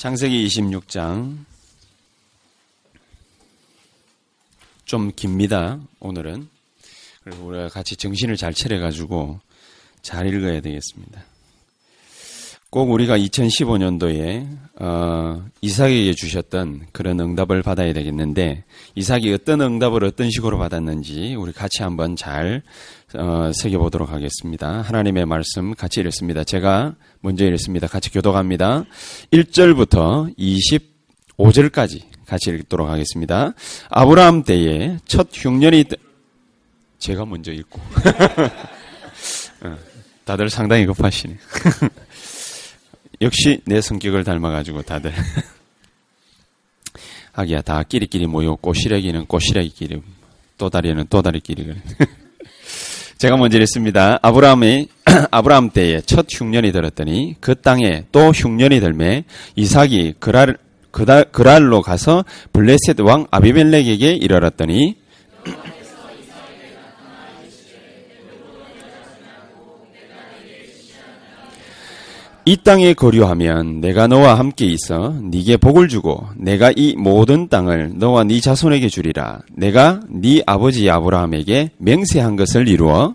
장세기 26장 좀 깁니다. 오늘은 그래서 우리가 같이 정신을 잘 차려 가지고 잘 읽어야 되겠습니다. 꼭 우리가 2015년도에 어, 이삭에게 주셨던 그런 응답을 받아야 되겠는데 이삭이 어떤 응답을 어떤 식으로 받았는지 우리 같이 한번 잘 어, 새겨보도록 하겠습니다. 하나님의 말씀 같이 읽습니다. 제가 먼저 읽습니다. 같이 교독합니다. 1절부터 25절까지 같이 읽도록 하겠습니다. 아브라함 때에 첫 흉년이 제가 먼저 읽고 어, 다들 상당히 급하시네. 역시 내 성격을 닮아가지고 다들 하기야 다 끼리끼리 모여 꼬시래기는 꼬시래기끼리 또다리는 또다리끼리 제가 먼저 읽습니다. 아브라함이 아브라함 때에 첫 흉년이 들었더니 그 땅에 또 흉년이 들매 이삭이 그랄 그달, 그랄로 가서 블레셋 왕 아비멜렉에게 이르렀더니 이 땅에 거류하면 내가 너와 함께 있어 네게 복을 주고 내가 이 모든 땅을 너와 네 자손에게 주리라. 내가 네 아버지 아브라함에게 맹세한 것을 이루어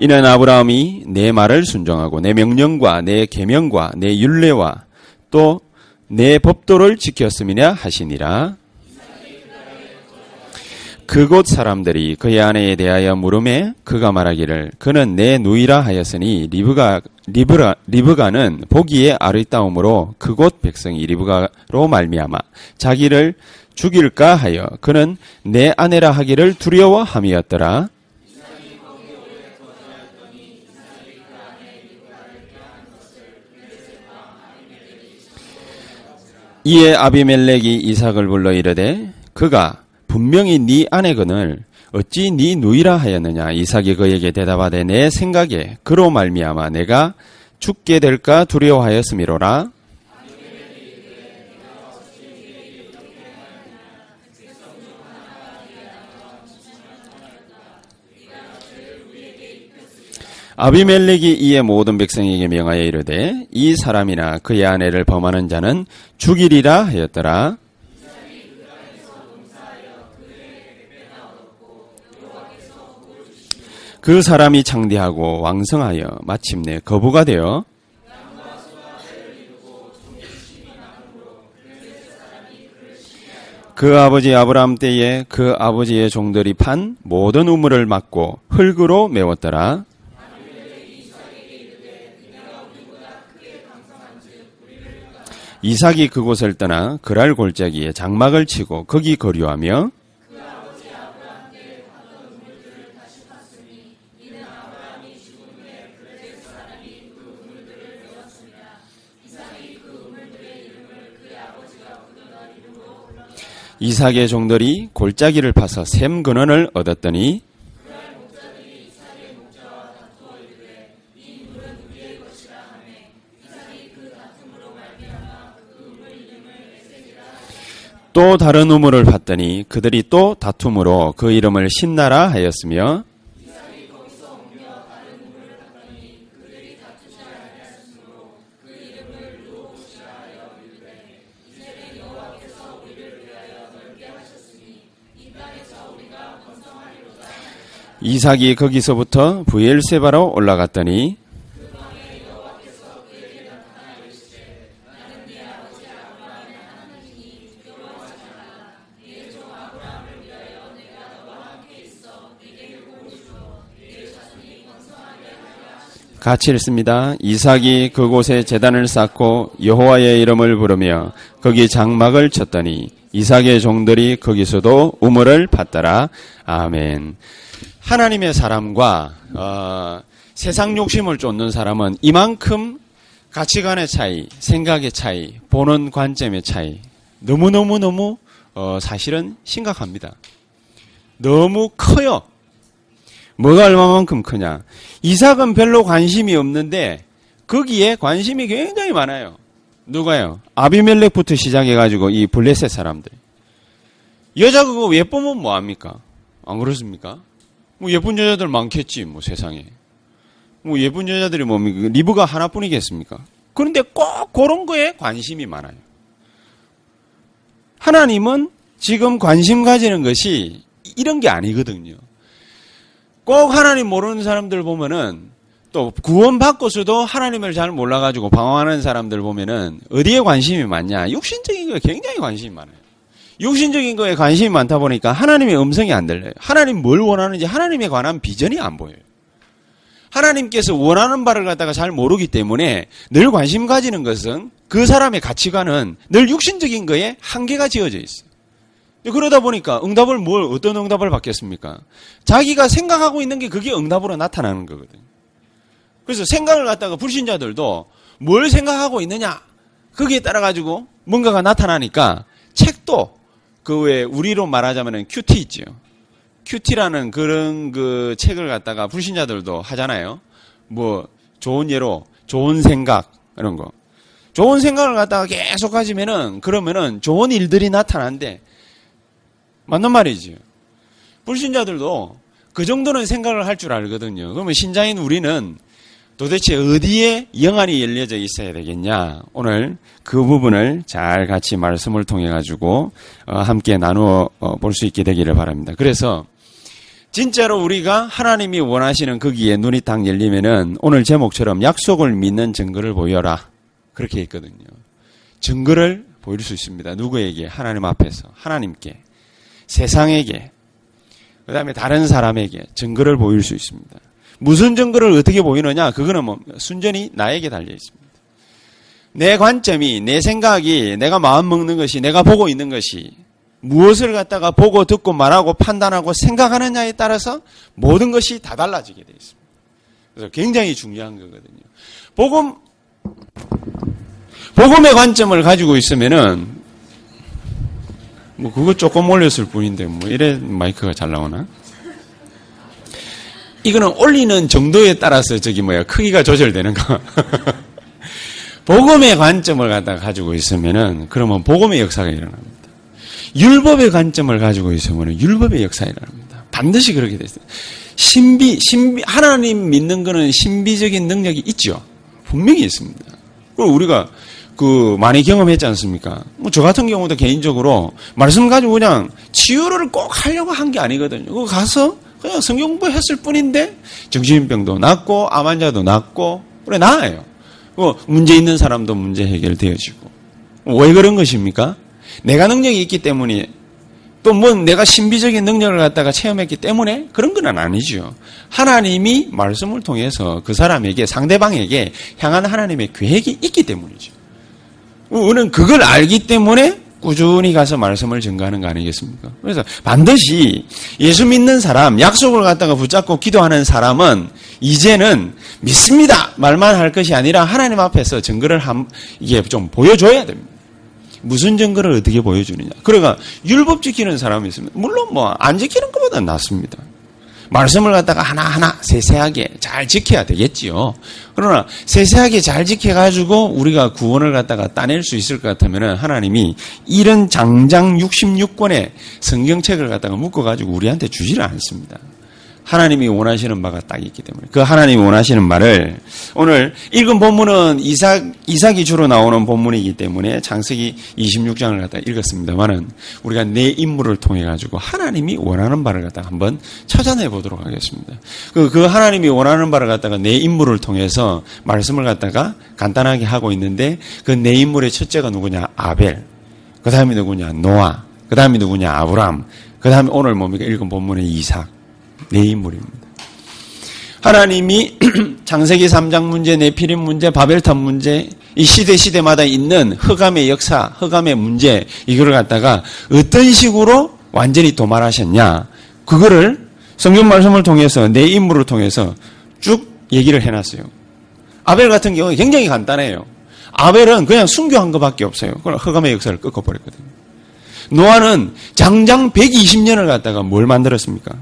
이는 아브라함이 내 말을 순종하고 내 명령과 내 계명과 내 율례와 또 내 법도를 지켰음이라 하시니라. 그곳 사람들이 그의 아내에 대하여 물음에 그가 말하기를 그는 내 누이라 하였으니 리브가 리브가 리브가는 보기에 아리따우므로 그곳 백성이 리브가로 말미암아 자기를 죽일까 하여 그는 내 아내라 하기를 두려워함이었더라. 이에 아비멜렉이 이삭을 불러 이르되 그가 분명히 네 아내거늘 어찌 네 누이라 하였느냐? 이삭이 그에게 대답하되 내 생각에 그로 말미암아 내가 죽게 될까 두려워하였음이로라. 아비멜렉이 이에 모든 백성에게 명하여 이르되 이 사람이나 그의 아내를 범하는 자는 죽이리라 하였더라 그 사람이 창대하고 왕성하여 마침내 거부가 되어 그 아버지 아브라함 때에 그 아버지의 종들이 판 모든 우물을 막고 흙으로 메웠더라. 이삭이 그곳을 떠나 그랄 골짜기에 장막을 치고 거기 거류하며 이삭의 종들이 골짜기를 파서 샘 근원을 얻었더니 또 다른 우물을 봤더니 그들이 또 다툼으로 그 이름을 신나라 하였으며 이삭이 거기서부터 부엘세바로 올라갔더니 같이 읽습니다. 이삭이 그곳에 재단을 쌓고 여호와의 이름을 부르며 거기 장막을 쳤더니 이삭의 종들이 거기서도 우물을 받더라. 아멘. 하나님의 사람과 어, 세상 욕심을 쫓는 사람은 이만큼 가치관의 차이, 생각의 차이, 보는 관점의 차이 너무너무너무 어, 사실은 심각합니다. 너무 커요. 뭐가 얼마만큼 크냐. 이삭은 별로 관심이 없는데 거기에 관심이 굉장히 많아요. 누가요? 아비멜렉부터 시작해가지고 이 블레셋 사람들. 여자 그거 예쁘면 뭐합니까? 안 그렇습니까? 뭐 예쁜 여자들 많겠지, 뭐 세상에. 뭐 예쁜 여자들이 뭡니까? 리브가 하나뿐이겠습니까? 그런데 꼭 그런 거에 관심이 많아요. 하나님은 지금 관심 가지는 것이 이런 게 아니거든요. 꼭 하나님 모르는 사람들 보면은 또 구원받고서도 하나님을 잘 몰라가지고 방황하는 사람들 보면은 어디에 관심이 많냐? 육신적인 거에 굉장히 관심이 많아요. 육신적인 거에 관심이 많다 보니까 하나님의 음성이 안 들려요. 하나님 뭘 원하는지 하나님에 관한 비전이 안 보여요. 하나님께서 원하는 바를 갖다가 잘 모르기 때문에 늘 관심 가지는 것은 그 사람의 가치관은 늘 육신적인 거에 한계가 지어져 있어요. 그러다 보니까 응답을 뭘 어떤 응답을 받겠습니까? 자기가 생각하고 있는 게 그게 응답으로 나타나는 거거든요. 그래서 생각을 갖다가 불신자들도 뭘 생각하고 있느냐 거기에 따라 가지고 뭔가가 나타나니까 책도 그 외에 우리로 말하자면은 QT 있죠. QT라는 그런 그 책을 갖다가 불신자들도 하잖아요. 뭐 좋은 예로 좋은 생각 이런 거. 좋은 생각을 갖다가 계속 가지면은 그러면은 좋은 일들이 나타나는데 맞는 말이지. 불신자들도 그 정도는 생각을 할 줄 알거든요. 그러면 신자인 우리는 도대체 어디에 영안이 열려져 있어야 되겠냐? 오늘 그 부분을 잘 같이 말씀을 통해 가지고 어, 함께 나누어 어, 볼 수 있게 되기를 바랍니다. 그래서 진짜로 우리가 하나님이 원하시는 거기에 눈이 딱 열리면은 오늘 제목처럼 약속을 믿는 증거를 보여라. 그렇게 했거든요. 증거를 보일 수 있습니다. 누구에게? 하나님 앞에서. 하나님께. 세상에게. 그 다음에 다른 사람에게 증거를 보일 수 있습니다. 무슨 증거를 어떻게 보이느냐? 그거는 뭐 순전히 나에게 달려 있습니다. 내 관점이, 내 생각이, 내가 마음 먹는 것이, 내가 보고 있는 것이 무엇을 갖다가 보고 듣고 말하고 판단하고 생각하느냐에 따라서 모든 것이 다 달라지게 되어 있습니다. 그래서 굉장히 중요한 거거든요. 복음 복음의 관점을 가지고 있으면은 뭐 그거 조금 올렸을 뿐인데 뭐 이래 마이크가 잘 나오나? 이거는 올리는 정도에 따라서 저기 뭐야 크기가 조절되는 거. 복음의 관점을 갖다가 가지고 있으면은 그러면 복음의 역사가 일어납니다. 율법의 관점을 가지고 있으면 율법의 역사가 일어납니다. 반드시 그렇게 됐어요. 신비, 신비, 하나님 믿는 거는 신비적인 능력이 있죠. 분명히 있습니다. 그리고 우리가 그 많이 경험했지 않습니까? 뭐 저 같은 경우도 개인적으로 말씀 가지고 그냥 치유를 꼭 하려고 한 게 아니거든요. 그 가서 그냥 성경 공부했을 뿐인데 정신병도 낫고 암 환자도 낫고 그래 나아요. 그 문제 있는 사람도 문제 해결되어지고 왜 그런 것입니까? 내가 능력이 있기 때문에 또 뭐 내가 신비적인 능력을 갖다가 체험했기 때문에 그런 건 아니죠. 하나님이 말씀을 통해서 그 사람에게 상대방에게 향한 하나님의 계획이 있기 때문이죠. 우리는 그걸 알기 때문에 꾸준히 가서 말씀을 증거하는 거 아니겠습니까? 그래서 반드시 예수 믿는 사람, 약속을 갖다가 붙잡고 기도하는 사람은 이제는 믿습니다! 말만 할 것이 아니라 하나님 앞에서 증거를 한, 이게 좀 보여줘야 됩니다. 무슨 증거를 어떻게 보여주느냐. 그러니까 율법 지키는 사람이 있으면, 물론 뭐 안 지키는 것보다 낫습니다. 말씀을 갖다가 하나하나 세세하게 잘 지켜야 되겠지요. 그러나 세세하게 잘 지켜가지고 우리가 구원을 갖다가 따낼 수 있을 것 같으면 하나님이 이런 장장 66권의 성경책을 갖다가 묶어가지고 우리한테 주지를 않습니다. 하나님이 원하시는 바가 딱 있기 때문에. 그 하나님이 원하시는 말을 오늘 읽은 본문은 이삭 이삭이 주로 나오는 본문이기 때문에 창세기 26장을 갖다 읽었습니다만은 우리가 내 인물을 통해 가지고 하나님이 원하는 바를 갖다 한번 찾아내 보도록 하겠습니다. 그, 그 하나님이 원하는 바를 갖다가 내 인물을 통해서 말씀을 갖다가 간단하게 하고 있는데 그 내 인물의 첫째가 누구냐? 아벨. 그 다음이 누구냐? 노아. 그 다음이 누구냐? 아브람 그 다음에 오늘 뭡니까? 읽은 본문의 이삭 내 인물입니다. 하나님이 장세기 3장 문제, 네피림 문제, 바벨탑 문제, 이 시대 시대마다 있는 흑암의 역사, 흑암의 문제, 이거를 갖다가 어떤 식으로 완전히 도말하셨냐. 그거를 성경 말씀을 통해서 내 인물을 통해서 쭉 얘기를 해놨어요. 아벨 같은 경우는 굉장히 간단해요. 아벨은 그냥 순교한 것밖에 없어요. 그럼 흑암의 역사를 꺾어버렸거든요. 노아는 장장 120년을 갖다가 뭘 만들었습니까?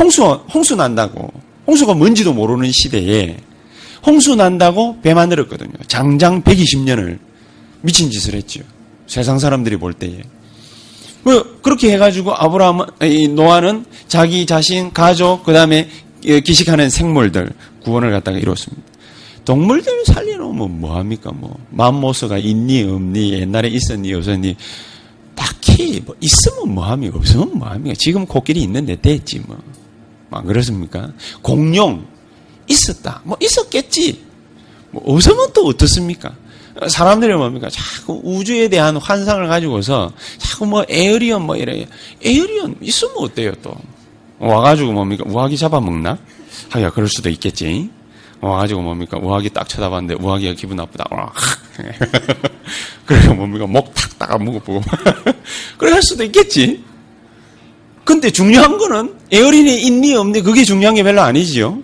홍수, 홍수 난다고. 홍수가 뭔지도 모르는 시대에 홍수 난다고 배 만들었거든요. 장장 120년을 미친 짓을 했죠. 세상 사람들이 볼 때에. 그, 그렇게 해가지고 아브라함, 노아는 자기 자신, 가족, 그 다음에 기식하는 생물들 구원을 갖다가 이뤘습니다. 동물들 살려놓으면 뭐합니까? 뭐, 맘모스가 있니, 없니, 옛날에 있었니, 없었니. 딱히, 뭐, 있으면 뭐합니까? 없으면 뭐합니까? 지금 코끼리 있는데 됐지, 뭐. 안 그렇습니까? 공룡, 있었다. 뭐, 있었겠지. 뭐, 없으면 또 어떻습니까? 사람들이 뭡니까? 자꾸 우주에 대한 환상을 가지고서 자꾸 뭐 에어리언 뭐 이래. 에어리언 있으면 어때요 또? 와가지고 뭡니까? 우아기 잡아먹나? 하기야 그럴 수도 있겠지. 와가지고 뭡니까? 우아기 딱 쳐다봤는데 우아기가 기분 나쁘다. 와. 그래서 뭡니까? 목 탁 따가 먹어보고. 그래 할 수도 있겠지. 근데 중요한 거는 alien이 있니 없니 그게 중요한 게 별로 아니지요.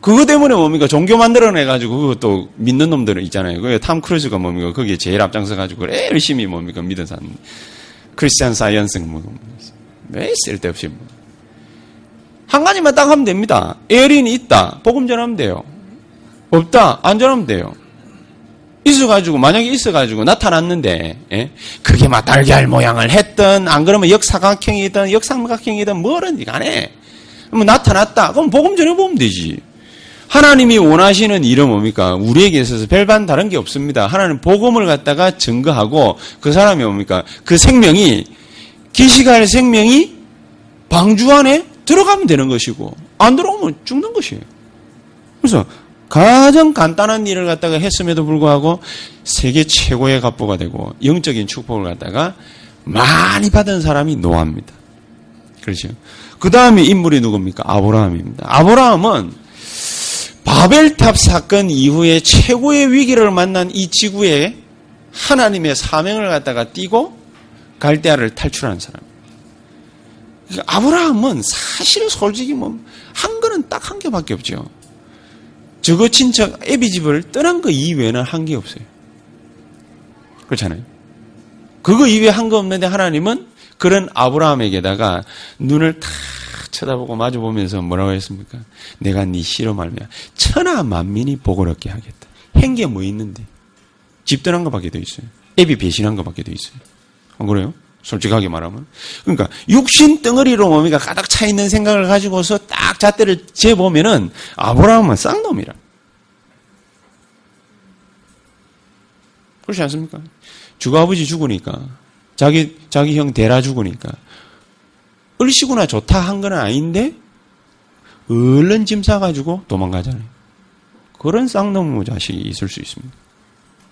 그거 때문에 뭡니까? 종교 만들어내가지고 그것도 믿는 놈들은 있잖아요. 그 톰 크루즈가 뭡니까? 거기에 제일 앞장서가지고 그래 열심히 뭡니까? 믿은 사람. Christian Science 뭐. 왜 쓸데없이 뭐. 한 가지만 딱 하면 됩니다. alien이 있다. 복음 전하면 돼요. 없다. 안 전하면 돼요. 있어가지고 만약에 있어가지고 나타났는데 예? 그게 막 달걀 모양을 했던 안 그러면 역사각형이든 역삼각형이든 뭐든지 간에 뭐 나타났다. 그럼 복음 전해 보면 되지. 하나님이 원하시는 일은 뭡니까? 우리에게 있어서 별반 다른 게 없습니다. 하나님 복음을 갖다가 증거하고 그 사람이 뭡니까? 그 생명이 기시갈 생명이 방주 안에 들어가면 되는 것이고 안 들어오면 죽는 것이에요. 그래서 가장 간단한 일을 갖다가 했음에도 불구하고 세계 최고의 갑부가 되고 영적인 축복을 갖다가 많이 받은 사람이 노아입니다. 그렇죠. 그 다음에 인물이 누굽니까? 아브라함입니다. 아브라함은 바벨탑 사건 이후에 최고의 위기를 만난 이 지구에 하나님의 사명을 갖다가 띠고 갈대아를 탈출한 사람. 그러니까 아브라함은 사실 솔직히 뭐 한 거는 딱 한 개밖에 없죠. 저거 친척 애비 집을 떠난 거 이외에는 한 게 없어요. 그렇잖아요. 그거 이외에 한 거 없는데 하나님은 그런 아브라함에게다가 눈을 탁 쳐다보고 마주보면서 뭐라고 했습니까? 내가 네 시로 말며 천하 만민이 복을 얻게 하겠다. 행게 뭐 있는데? 집 떠난 것밖에 더 있어요. 애비 배신한 것밖에 더 있어요. 안 그래요? 솔직하게 말하면. 그러니까 육신 덩어리로 몸이가 가득 차 있는 생각을 가지고서 딱 잣대를 재보면은 아브라함은 쌍놈이라. 그렇지 않습니까? 주가아버지 죽으니까 자기 자기 형 데라 죽으니까 얼씨구나 좋다 한 건 아닌데 얼른 짐 싸가지고 도망가잖아요. 그런 쌍놈의 자식이 있을 수 있습니다.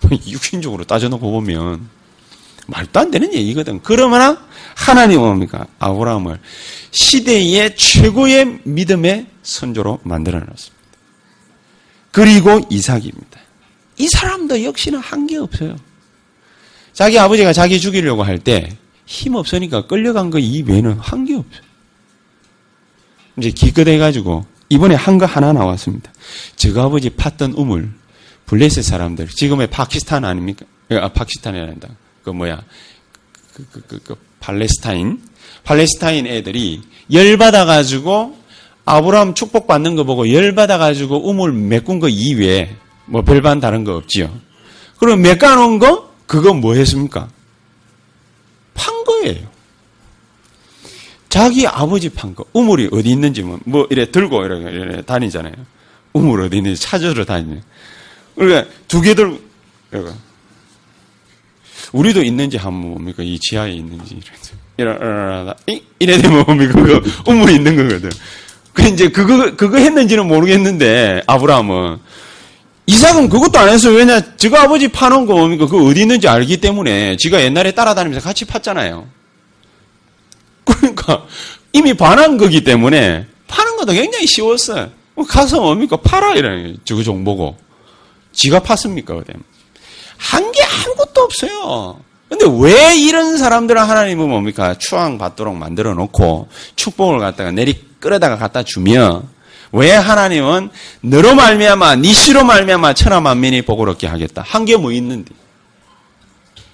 육신적으로 따져놓고 보면 말도 안 되는 얘기거든. 그러나 하나님은 뭡니까? 아브라함을 시대의 최고의 믿음의 선조로 만들어 놨습니다. 그리고 이삭입니다. 이 사람도 역시나 한 게 없어요. 자기 아버지가 자기 죽이려고 할 때 힘 없으니까 끌려간 거 이외에는 한 게 없어요. 이제 기껏 해가지고 이번에 한 거 하나 나왔습니다. 저 아버지 팠던 우물, 블레셋 사람들, 지금의 파키스탄 아닙니까? 아, 파키스탄이란다. 그 뭐야 그, 그, 그, 그 팔레스타인 팔레스타인 애들이 열 받아 가지고 아브라함 축복 받는 거 보고 열 받아 가지고 우물 메꾼 거 이외에 뭐 별반 다른 거 없지요. 그럼 메꿔 놓은 거 그거 뭐 했습니까? 판 거예요. 자기 아버지 판 거. 우물이 어디 있는지 뭐, 뭐 이래 들고 이래, 이래 다니잖아요. 우물 어디 있는지 찾으러 다니네. 그러니까 두 개 들고 이러고 우리도 있는지 한번 뭡니까? 이 지하에 있는지. 이래 되면 뭡니까? 그거 우물이 있는 거거든. 그 이제 그거, 그거 했는지는 모르겠는데, 아브라함은. 이삭은 그것도 안 했어요. 왜냐, 지가 아버지 파놓은 거 뭡니까? 그거 어디 있는지 알기 때문에 지가 옛날에 따라다니면서 같이 팠잖아요. 그러니까 이미 반한 거기 때문에 파는 것도 굉장히 쉬웠어요. 뭐 가서 뭡니까? 팔아, 이러는 저거 정보고. 지가 팠습니까, 그때? 한 게 아무것도 없어요. 근데 왜 이런 사람들은 하나님은 뭡니까? 추앙 받도록 만들어 놓고 축복을 갖다가 내리 끌어다가 갖다 주며 왜 하나님은 너로 말미암아 니시로 말미암아 천하 만민이 복을 얻게 하겠다. 한 게 뭐 있는데.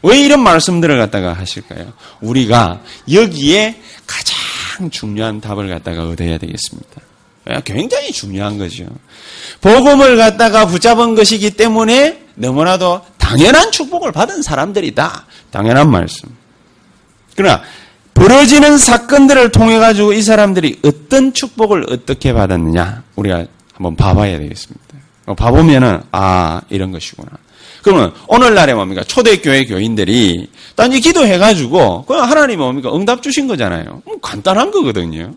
왜 이런 말씀들을 갖다가 하실까요? 우리가 여기에 가장 중요한 답을 갖다가 얻어야 되겠습니다. 굉장히 중요한 거죠. 복음을 갖다가 붙잡은 것이기 때문에 너무나도 당연한 축복을 받은 사람들이다. 당연한 말씀. 그러나 벌어지는 사건들을 통해 가지고 이 사람들이 어떤 축복을 어떻게 받았느냐 우리가 한번 봐봐야 되겠습니다. 봐보면은 아 이런 것이구나. 그러면 오늘날에 뭡니까 초대교회 교인들이 단지 기도해 가지고 그냥 하나님 뭡니까 응답 주신 거잖아요. 간단한 거거든요.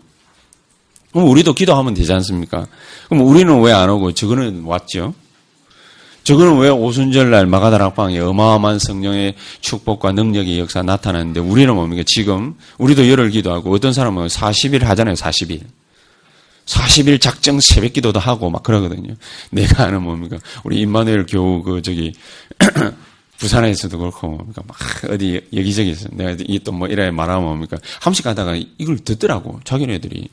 그럼 우리도 기도하면 되지 않습니까? 그럼 우리는 왜 안 오고 저거는 왔죠? 저거는 왜 오순절날 마가다락방에 어마어마한 성령의 축복과 능력의 역사 나타나는데 우리는 뭡니까? 지금 우리도 열흘 기도하고 어떤 사람은 40일 하잖아요. 40일. 40일 작정 새벽 기도도 하고 막 그러거든요. 내가 아는 뭡니까? 우리 임마누엘 교우 그 저기 부산에서도 그렇고 뭡니까? 막 어디 여기저기서 내가 이 또 뭐 이래 말하면 뭡니까? 한 번씩 가다가 이걸 듣더라고. 자기네들이.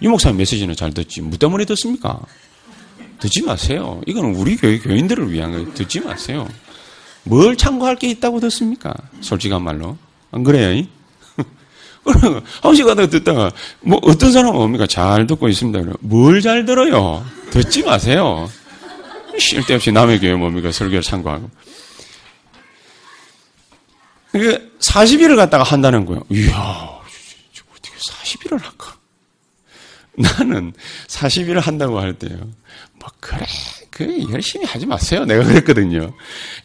이 목사님 메시지는 잘 듣지. 뭐 때문에 듣습니까? 듣지 마세요. 이거는 우리 교회 교인들을 위한 거예요. 듣지 마세요. 뭘 참고할 게 있다고 듣습니까? 솔직한 말로. 안 그래요? 한 번씩 가다가 듣다가, 뭐, 어떤 사람은 뭡니까? 잘 듣고 있습니다. 뭘 잘 들어요? 듣지 마세요. 쓸데없이 남의 교회 뭡니까? 설교를 참고하고. 그게 40일을 갖다가 한다는 거예요. 이야, 어떻게 40일을 할까? 나는 40일을 한다고 할 때요. 뭐 그래 그 열심히 하지 마세요. 내가 그랬거든요.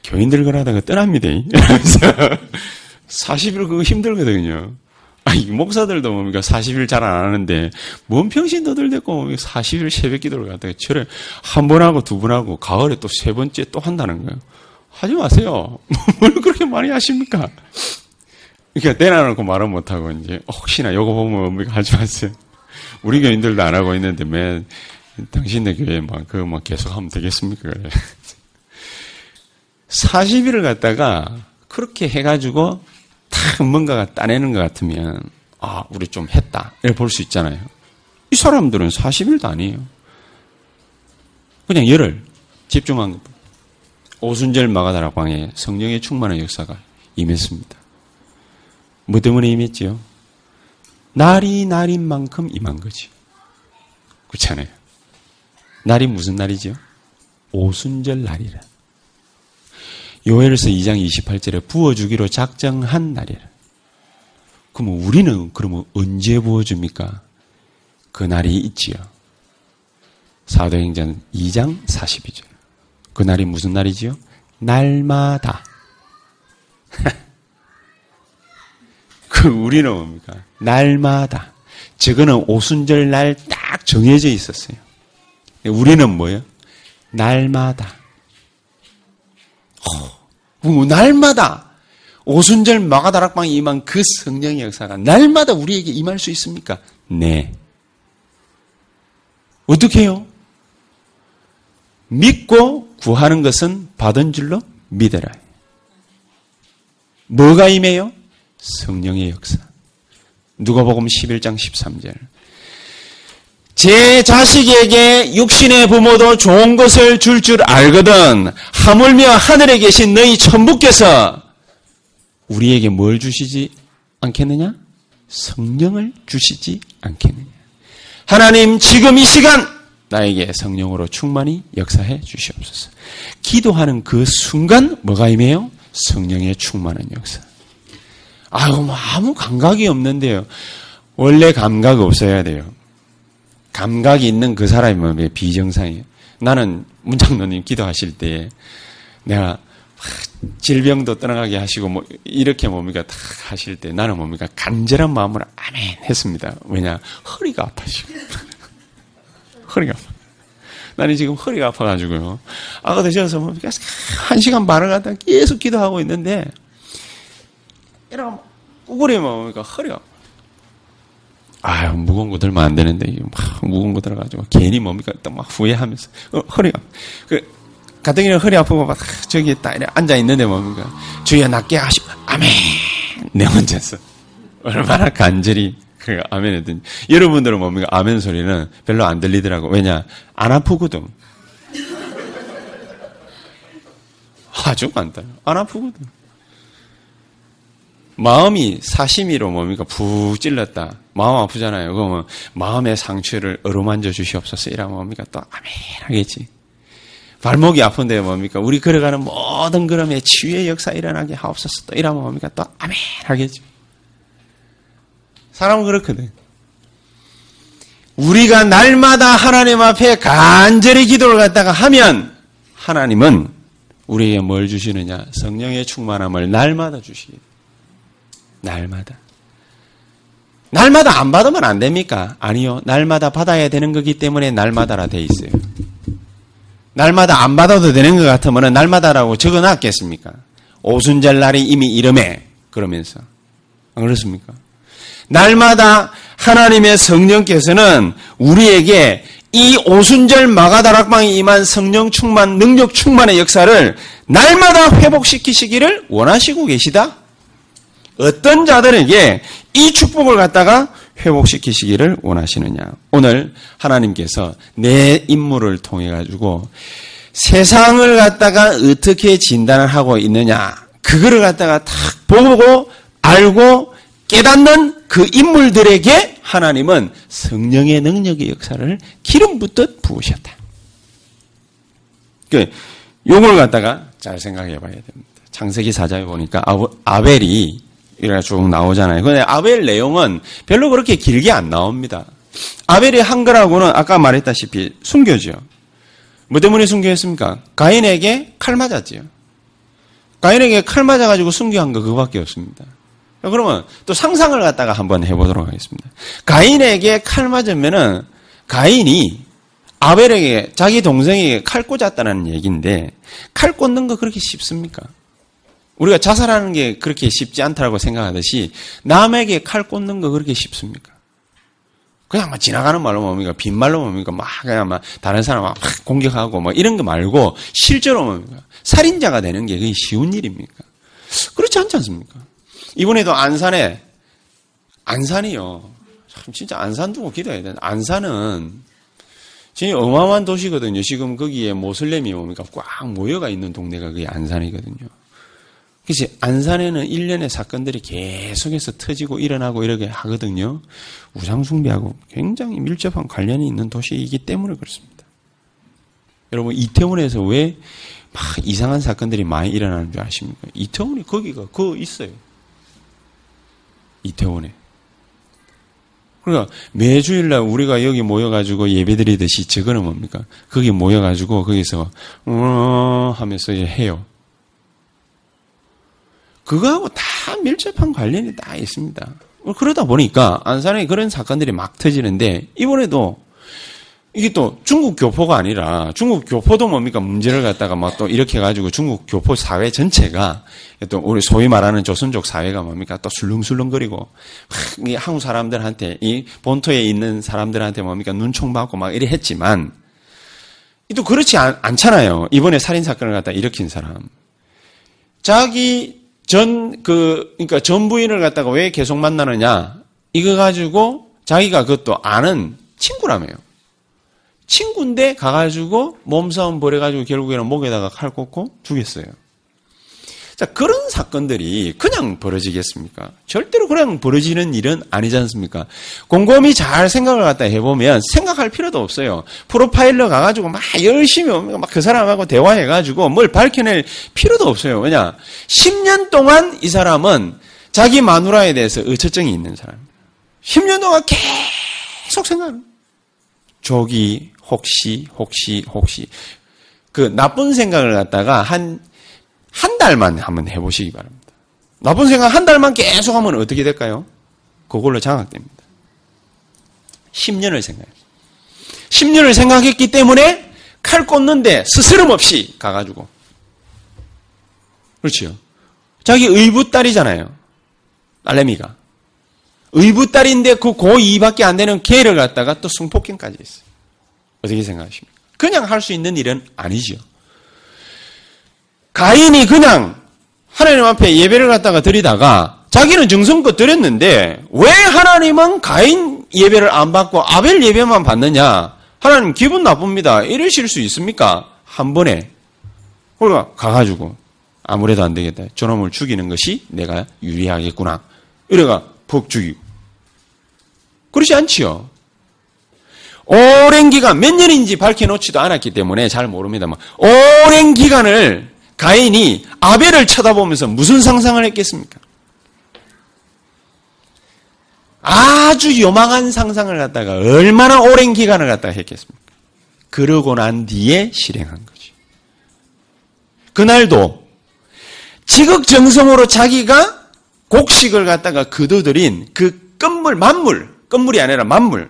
교인들 그러다가 떠납니다. 이러면서 40일 그거 힘들거든요. 아니 목사들도 뭡니까 40일 잘 안 하는데 뭔 평신 너들대고 40일 새벽 기도를 갖다가 철에 한 번 하고 두 번 하고 가을에 또 세 번째 또 한다는 거예요. 하지 마세요. 뭘 그렇게 많이 하십니까? 그러니까 내놔놓고 말은 못하고 이제 혹시나 요거 보면 뭡니까 하지 마세요. 우리 교인들도 안 하고 있는데 매 당신네 교회만 그거 뭐 계속 하면 되겠습니까? 40일을 갖다가 그렇게 해가지고 탁 뭔가가 따내는 것 같으면 아 우리 좀 했다 이렇게 볼 수 있잖아요. 이 사람들은 40일도 아니에요. 그냥 열흘 집중한 것. 오순절 마가다락방에 성령의 충만한 역사가 임했습니다. 뭐 때문에 임했지요? 날이 날인 만큼 임한 거지. 그렇잖아요. 날이 무슨 날이죠? 오순절 날이라. 요엘서 2장 28절에 부어주기로 작정한 날이라. 그러면 우리는 그러면 언제 부어줍니까? 그 날이 있지요. 사도행전 2장 42절. 그 날이 무슨 날이지요? 날마다. 그 우리는 뭡니까? 날마다. 저거는 오순절 날 딱 정해져 있었어요. 우리는 뭐예요? 날마다. 어, 뭐 날마다 오순절 마가다락방에 임한 그 성령의 역사가 날마다 우리에게 임할 수 있습니까? 네. 어떻게 해요? 믿고 구하는 것은 받은 줄로 믿어라. 뭐가 임해요? 성령의 역사. 누가복음 11장 13절. 제 자식에게 육신의 부모도 좋은 것을 줄줄 줄 알거든. 하물며 하늘에 계신 너희 천부께서 우리에게 뭘 주시지 않겠느냐? 성령을 주시지 않겠느냐? 하나님 지금 이 시간 나에게 성령으로 충만히 역사해 주시옵소서. 기도하는 그 순간 뭐가 임해요? 성령의 충만한 역사. 아유, 뭐 아무 감각이 없는데요. 원래 감각 없어야 돼요. 감각이 있는 그 사람이 뭐 비정상이에요. 나는 문장로님 기도하실 때 내가 질병도 떠나가게 하시고 뭐 이렇게 뭡니까 다 하실 때 나는 뭡니까 간절한 마음으로 아멘 했습니다. 왜냐 허리가 아파지고 허리가 아파. 나는 지금 허리가 아파가지고요. 아까 드셔서 뭡니까 한 시간 반을 갖다 계속 기도하고 있는데 이러면 구부리면 뭡니까 허리가. 아유, 무거운 거 들면 안 되는데, 막 무거운 거 들어가지고, 괜히 뭡니까? 또 막 후회하면서, 어, 허리가. 그, 가뜩이나 허리 아프고 막, 저기 딱 앉아 있는데 뭡니까? 주여 낫게 하시고, 아멘! 내 혼자서. 얼마나 간절히, 그, 아멘 했더니. 여러분들은 뭡니까? 아멘 소리는 별로 안 들리더라고. 왜냐? 안 아프거든. 아주 간단해. 안 아프거든. 마음이 사시미로 뭡니까? 푹 찔렀다. 마음 아프잖아요. 그러면 마음의 상처를 어루만져 주시옵소서. 이러면 뭡니까? 또 아멘 하겠지. 발목이 아픈데 뭡니까? 우리 걸어가는 모든 걸음에 치유의 역사 일어나게 하옵소서. 또 이러면 뭡니까? 또 아멘 하겠지. 사람은 그렇거든. 우리가 날마다 하나님 앞에 간절히 기도를 갖다가 하면 하나님은 우리에게 뭘 주시느냐? 성령의 충만함을 날마다 주시게 돼. 날마다. 날마다 안 받으면 안 됩니까? 아니요. 날마다 받아야 되는 거기 때문에 날마다라 돼 있어요. 날마다 안 받아도 되는 것 같으면 날마다라고 적어 놨겠습니까? 오순절 날이 이미 이름에 그러면서. 안 그렇습니까? 날마다 하나님의 성령께서는 우리에게 이 오순절 마가다락방에 임한 성령 충만, 능력 충만의 역사를 날마다 회복시키시기를 원하시고 계시다? 어떤 자들에게 이 축복을 갖다가 회복시키시기를 원하시느냐. 오늘 하나님께서 내 임무를 통해 가지고 세상을 갖다가 어떻게 진단을 하고 있느냐. 그거를 갖다가 탁 보고 알고 깨닫는 그 인물들에게 하나님은 성령의 능력의 역사를 기름 붓듯 부으셨다. 그 용을 갖다가 잘 생각해 봐야 됩니다. 창세기 사자에 보니까 아벨이 이렇게 쭉 나오잖아요. 근데 아벨 내용은 별로 그렇게 길게 안 나옵니다. 아벨이 한 거라고는 아까 말했다시피 숨겨지요. 뭐 때문에 숨겨했습니까? 가인에게 칼 맞았지요. 가인에게 칼 맞아가지고 숨겨한 거 그거밖에 없습니다. 그러면 또 상상을 갖다가 한번 해보도록 하겠습니다. 가인에게 칼 맞으면은 가인이 아벨에게 자기 동생에게 칼 꽂았다는 얘기인데 칼 꽂는 거 그렇게 쉽습니까? 우리가 자살하는 게 그렇게 쉽지 않다고 생각하듯이 남에게 칼 꽂는 거 그렇게 쉽습니까? 그냥 막 지나가는 말로 뭡니까? 빈말로 뭡니까? 막 그냥 막 다른 사람 막 공격하고 뭐 이런 거 말고 실제로 뭡니까? 살인자가 되는 게 그게 쉬운 일입니까? 그렇지 않지 않습니까? 이번에도 안산에 안산이요. 참 진짜 안산 두고 기도해야 되는 안산은 진짜 어마어마한 도시거든요. 지금 거기에 모슬렘이 뭡니까? 꽉 모여가 있는 동네가 그게 안산이거든요. 그래서 안산에는 일련의 사건들이 계속해서 터지고 일어나고 이렇게 하거든요. 우상숭배하고 굉장히 밀접한 관련이 있는 도시이기 때문에 그렇습니다. 여러분, 이태원에서 왜 막 이상한 사건들이 많이 일어나는 줄 아십니까? 이태원이 거기가 그 있어요. 이태원에. 그러니까 매주일날 우리가 여기 모여가지고 예배드리듯이 저거는 뭡니까? 거기 모여가지고 거기서 어 하면서 해요. 그거하고 다 밀접한 관련이 다 있습니다. 그러다 보니까 안산에 그런 사건들이 막 터지는데 이번에도 이게 또 중국 교포가 아니라 중국 교포도 뭡니까 문제를 갖다가 막 또 이렇게 해가지고 중국 교포 사회 전체가 또 우리 소위 말하는 조선족 사회가 뭡니까 또 술렁술렁거리고 이 한국 사람들한테 이 본토에 있는 사람들한테 뭡니까 눈총 받고 막 이래 했지만 또 그렇지 않, 않잖아요. 이번에 살인 사건을 갖다 일으킨 사람 자기 전, 그, 그러니까 전 부인을 갖다가 왜 계속 만나느냐? 이거 가지고 자기가 그것도 아는 친구라며요. 친구인데 가가지고 몸싸움 벌여가지고 결국에는 목에다가 칼 꽂고 죽였어요. 자, 그런 사건들이 그냥 벌어지겠습니까? 절대로 그냥 벌어지는 일은 아니지 않습니까? 곰곰이 잘 생각을 갖다 해보면 생각할 필요도 없어요. 프로파일러 가가지고 막 열심히 막 그 사람하고 대화해가지고 뭘 밝혀낼 필요도 없어요. 왜냐? 10년 동안 이 사람은 자기 마누라에 대해서 의처증이 있는 사람. 10년 동안 계속 생각을. 저기, 혹시, 혹시, 혹시. 그 나쁜 생각을 갖다가 한 한 달만 한번 해보시기 바랍니다. 나쁜 생각 한 달만 계속 하면 어떻게 될까요? 그걸로 장악됩니다. 10년을 생각해요. 10년을 생각했기 때문에 칼 꽂는데 스스럼 없이 가가지고. 그렇지요. 자기 의붓딸이잖아요. 딸내미가. 의붓딸인데 그 고2밖에 안 되는 개를 갖다가 또 성폭행까지 했어요. 어떻게 생각하십니까? 그냥 할 수 있는 일은 아니죠. 가인이 그냥 하나님 앞에 예배를 갖다가 드리다가 자기는 정성껏 드렸는데 왜 하나님은 가인 예배를 안 받고 아벨 예배만 받느냐? 하나님 기분 나쁩니다. 이러실 수 있습니까? 한 번에. 그러니까 가가지고 아무래도 안 되겠다. 저놈을 죽이는 것이 내가 유리하겠구나. 이래가 퍽 죽이고. 그렇지 않지요. 오랜 기간, 몇 년인지 밝혀놓지도 않았기 때문에 잘 모릅니다만, 오랜 기간을 가인이 아벨을 쳐다보면서 무슨 상상을 했겠습니까? 아주 요망한 상상을 갖다가 얼마나 오랜 기간을 갖다가 했겠습니까? 그러고 난 뒤에 실행한 거지. 그날도 지극정성으로 자기가 곡식을 갖다가 거둬들인 그 끝물, 만물, 끝물이 아니라 만물,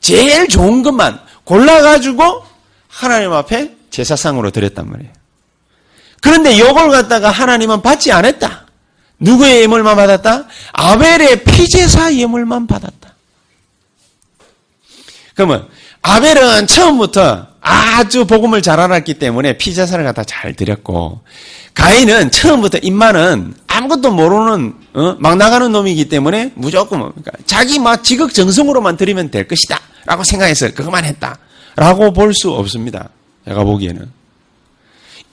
제일 좋은 것만 골라가지고 하나님 앞에 제사상으로 드렸단 말이에요. 그런데 이걸 갖다가 하나님은 받지 않았다. 누구의 예물만 받았다? 아벨의 피제사 예물만 받았다. 그러면 아벨은 처음부터 아주 복음을 잘 알았기 때문에 피제사를 갖다 잘 드렸고 가인은 처음부터 입만은 아무것도 모르는 어? 막 나가는 놈이기 때문에 무조건 뭡니까? 자기 막 지극정성으로만 드리면 될 것이다 라고 생각해서 그것만 했다 라고 볼 수 없습니다. 제가 보기에는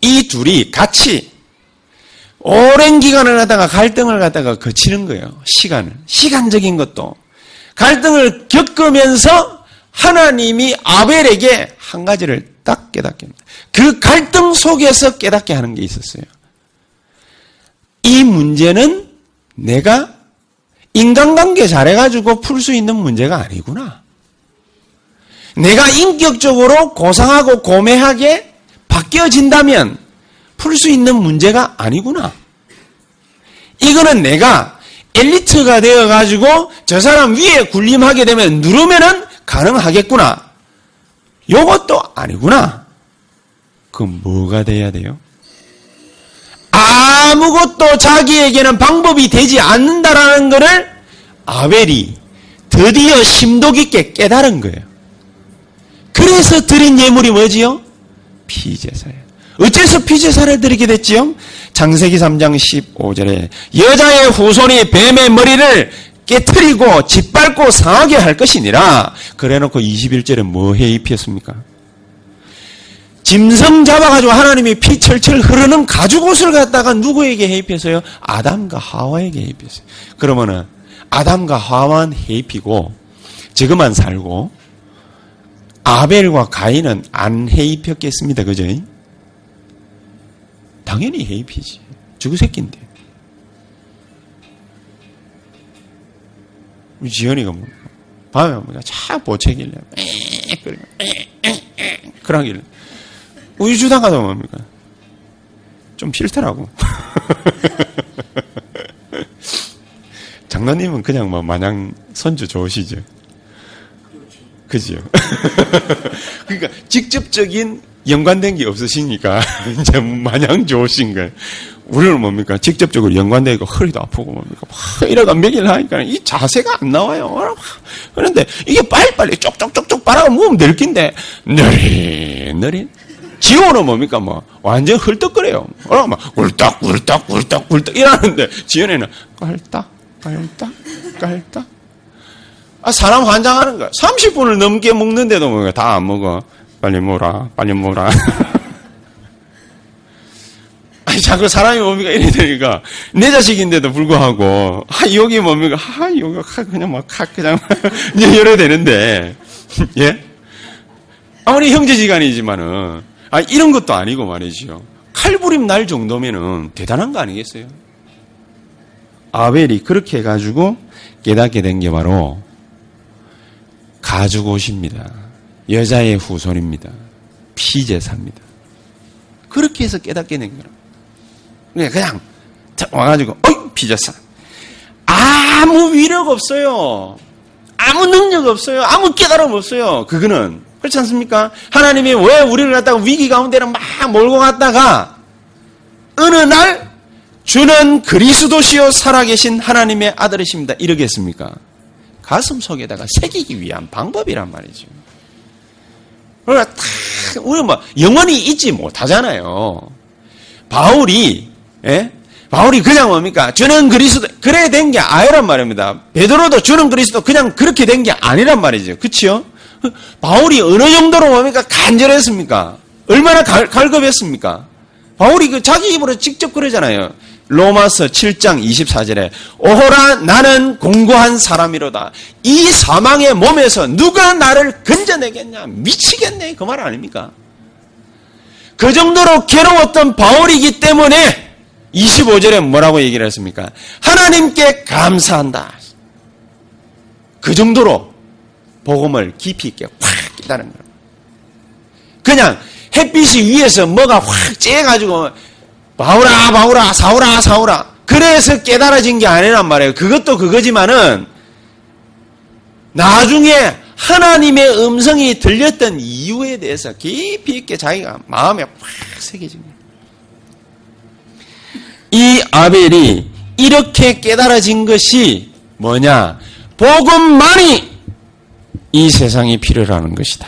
이 둘이 같이 오랜 기간을 갖다가 갈등을 갖다가 거치는 거예요. 시간을. 시간적인 것도. 갈등을 겪으면서 하나님이 아벨에게 한 가지를 딱 깨닫게 합니다. 그 갈등 속에서 깨닫게 하는 게 있었어요. 이 문제는 내가 인간관계 잘해가지고 풀 수 있는 문제가 아니구나. 내가 인격적으로 고상하고 고매하게 바뀌어진다면 풀 수 있는 문제가 아니구나. 이거는 내가 엘리트가 되어가지고 저 사람 위에 군림하게 되면 누르면은 가능하겠구나. 요것도 아니구나. 그럼 뭐가 돼야 돼요? 아무것도 자기에게는 방법이 되지 않는다라는 것을 아벨이 드디어 심도 깊게 깨달은 거예요. 그래서 드린 예물이 뭐지요? 피제사예요. 어째서 피제사를 드리게 됐지요? 장세기 3장 15절에 여자의 후손이 뱀의 머리를 깨뜨리고 짓밟고 상하게 할 것이니라. 그래놓고 21절에 뭐 해 입혔습니까? 짐승 잡아가지고 하나님이 피 철철 흐르는 가죽옷을 갖다가 누구에게 해입혔어요? 아담과 하와에게 해 입혔어요. 그러면은 아담과 하와만 해입히고 지금만 살고 아벨과 가인은 안 해입혔겠습니다. 그죠? 당연히 해입히지. 저거 새끼인데. 우리 지연이가 뭐, 밤에 뭐가 차 보채길래, 그러길래. 우유 주다가도 뭡니까? 좀 싫더라고. 장로님은 그냥 뭐 마냥 선주 좋으시죠. 그지요. 그러니까 직접적인 연관된 게 없으시니까 이제 마냥 좋으신 거예요. 우리는 뭡니까? 직접적으로 연관되고 허리도 아프고 뭡니까? 막 이러다 몇일 하니까 이 자세가 안 나와요. 그런데 이게 빨리빨리 쪽쪽쪽쪽 빨아가 모으면 될 낀데 느릿느릿 지호는 뭡니까? 뭐 완전 헐떡거려요. 어, 막 꿀떡 꿀떡 꿀떡 꿀떡 이러는데 지연이는 깔딱 깔딱 깔딱 아, 사람 환장하는 거야. 30분을 넘게 먹는데도 뭐다안 먹어. 빨리 먹어라, 빨리 먹어라. 아니, 자꾸 사람이 뭡니까? 이래 되니까, 내 자식인데도 불구하고, 아, 여기 뭡니까? 아, 여기 그냥 막, 그냥, 이제 이래 되는데, 예? 아무리 형제지간이지만은, 아, 이런 것도 아니고 말이죠. 칼부림 날 정도면은 대단한 거 아니겠어요? 아벨이 그렇게 해가지고 깨닫게 된 게 바로 가죽옷입니다. 여자의 후손입니다. 피제사입니다. 그렇게 해서 깨닫게 된 거라. 그냥, 그냥 와가지고, 어이, 피제사. 아무 위력 없어요. 아무 능력 없어요. 아무 깨달음 없어요. 그거는. 그렇지 않습니까? 하나님이 왜 우리를 갖다가 위기 가운데를 막 몰고 갔다가, 어느 날 주는 그리스도시요 살아계신 하나님의 아들이십니다. 이러겠습니까? 가슴 속에다가 새기기 위한 방법이란 말이죠. 그러니까 다 우리 뭐 영원히 잊지 못하잖아요. 바울이 예? 바울이 그냥 뭡니까? 주는 그리스도 그래 된 게 아니란 말입니다. 베드로도 주는 그리스도 그냥 그렇게 된 게 아니란 말이죠. 그렇죠? 바울이 어느 정도로 뭡니까? 간절했습니까? 얼마나 갈, 갈급했습니까? 바울이 그 자기 입으로 직접 그러잖아요. 로마서 7장 24절에 오호라 나는 공고한 사람이로다. 이 사망의 몸에서 누가 나를 건져내겠냐? 미치겠네. 그 말 아닙니까? 그 정도로 괴로웠던 바울이기 때문에 25절에 뭐라고 얘기를 했습니까? 하나님께 감사한다. 그 정도로 복음을 깊이 있게 확 깨달은 거예요. 그냥 햇빛이 위에서 뭐가 확 쬐가지고 바울아 바울아 사울아 사울아 그래서 깨달아진 게 아니란 말이에요. 그것도 그거지만은 나중에 하나님의 음성이 들렸던 이유에 대해서 깊이 있게 자기가 마음에 확 새겨진 거예요. 이 아벨이 이렇게 깨달아진 것이 뭐냐? 복음만이 이 세상이 필요라는 것이다.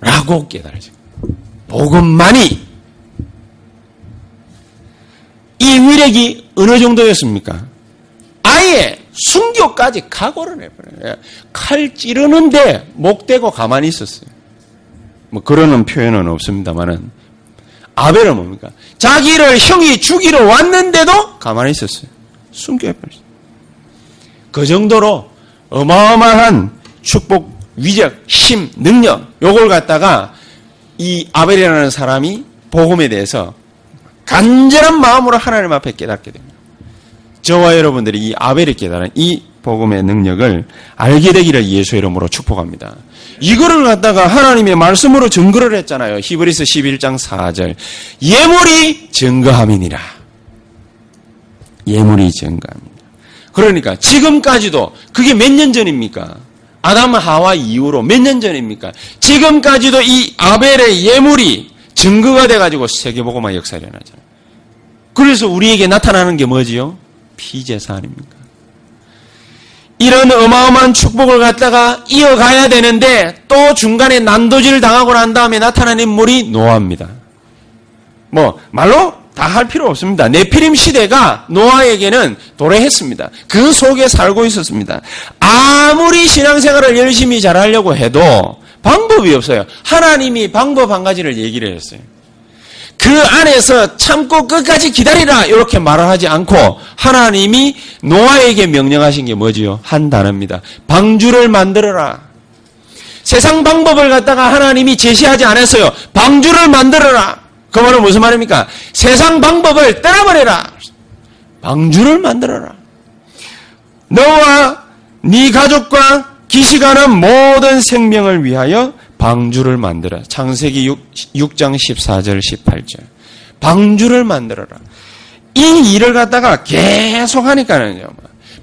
라고 깨달아진 거예요. 복음만이 이 위력이 어느 정도였습니까? 아예 순교까지 각오를 해버려요. 칼 찌르는데 목 대고 가만히 있었어요. 뭐 그러는 표현은 없습니다만은 아벨은 뭡니까? 자기를 형이 죽이러 왔는데도 가만히 있었어요. 순교해버렸어요. 그 정도로 어마어마한 축복, 위적, 힘, 능력 요걸 갖다가 이 아벨이라는 사람이 복음에 대해서 간절한 마음으로 하나님 앞에 깨닫게 됩니다. 저와 여러분들이 이 아벨이 깨달은 이 복음의 능력을 알게 되기를 예수 이름으로 축복합니다. 이거를 갖다가 하나님의 말씀으로 증거를 했잖아요. 히브리스 11장 4절. 예물이 증거함이니라. 예물이 증거합니다. 그러니까 지금까지도 그게 몇 년 전입니까? 아담 하와 이후로 몇 년 전입니까? 지금까지도 이 아벨의 예물이 증거가 돼가지고 세계보고만 역사가 일어나잖아요. 그래서 우리에게 나타나는 게 뭐지요? 피제사 아닙니까? 이런 어마어마한 축복을 갖다가 이어가야 되는데 또 중간에 난도질을 당하고 난 다음에 나타나는 인물이 노아입니다. 뭐 말로 다 할 필요 없습니다. 네피림 시대가 노아에게는 도래했습니다. 그 속에 살고 있었습니다. 아무리 신앙생활을 열심히 잘하려고 해도 방법이 없어요. 하나님이 방법 한 가지를 얘기를 했어요. 그 안에서 참고 끝까지 기다리라 이렇게 말을 하지 않고 하나님이 노아에게 명령하신 게 뭐지요? 한 단어입니다. 방주를 만들어라. 세상 방법을 갖다가 하나님이 제시하지 않았어요. 방주를 만들어라. 그 말은 무슨 말입니까? 세상 방법을 떠나버려라. 방주를 만들어라. 너와 네 가족과 기시가는 모든 생명을 위하여 방주를 만들어. 창세기 6, 장 14절 18절. 방주를 만들어라. 이 일을 갖다가 계속 하니까는요.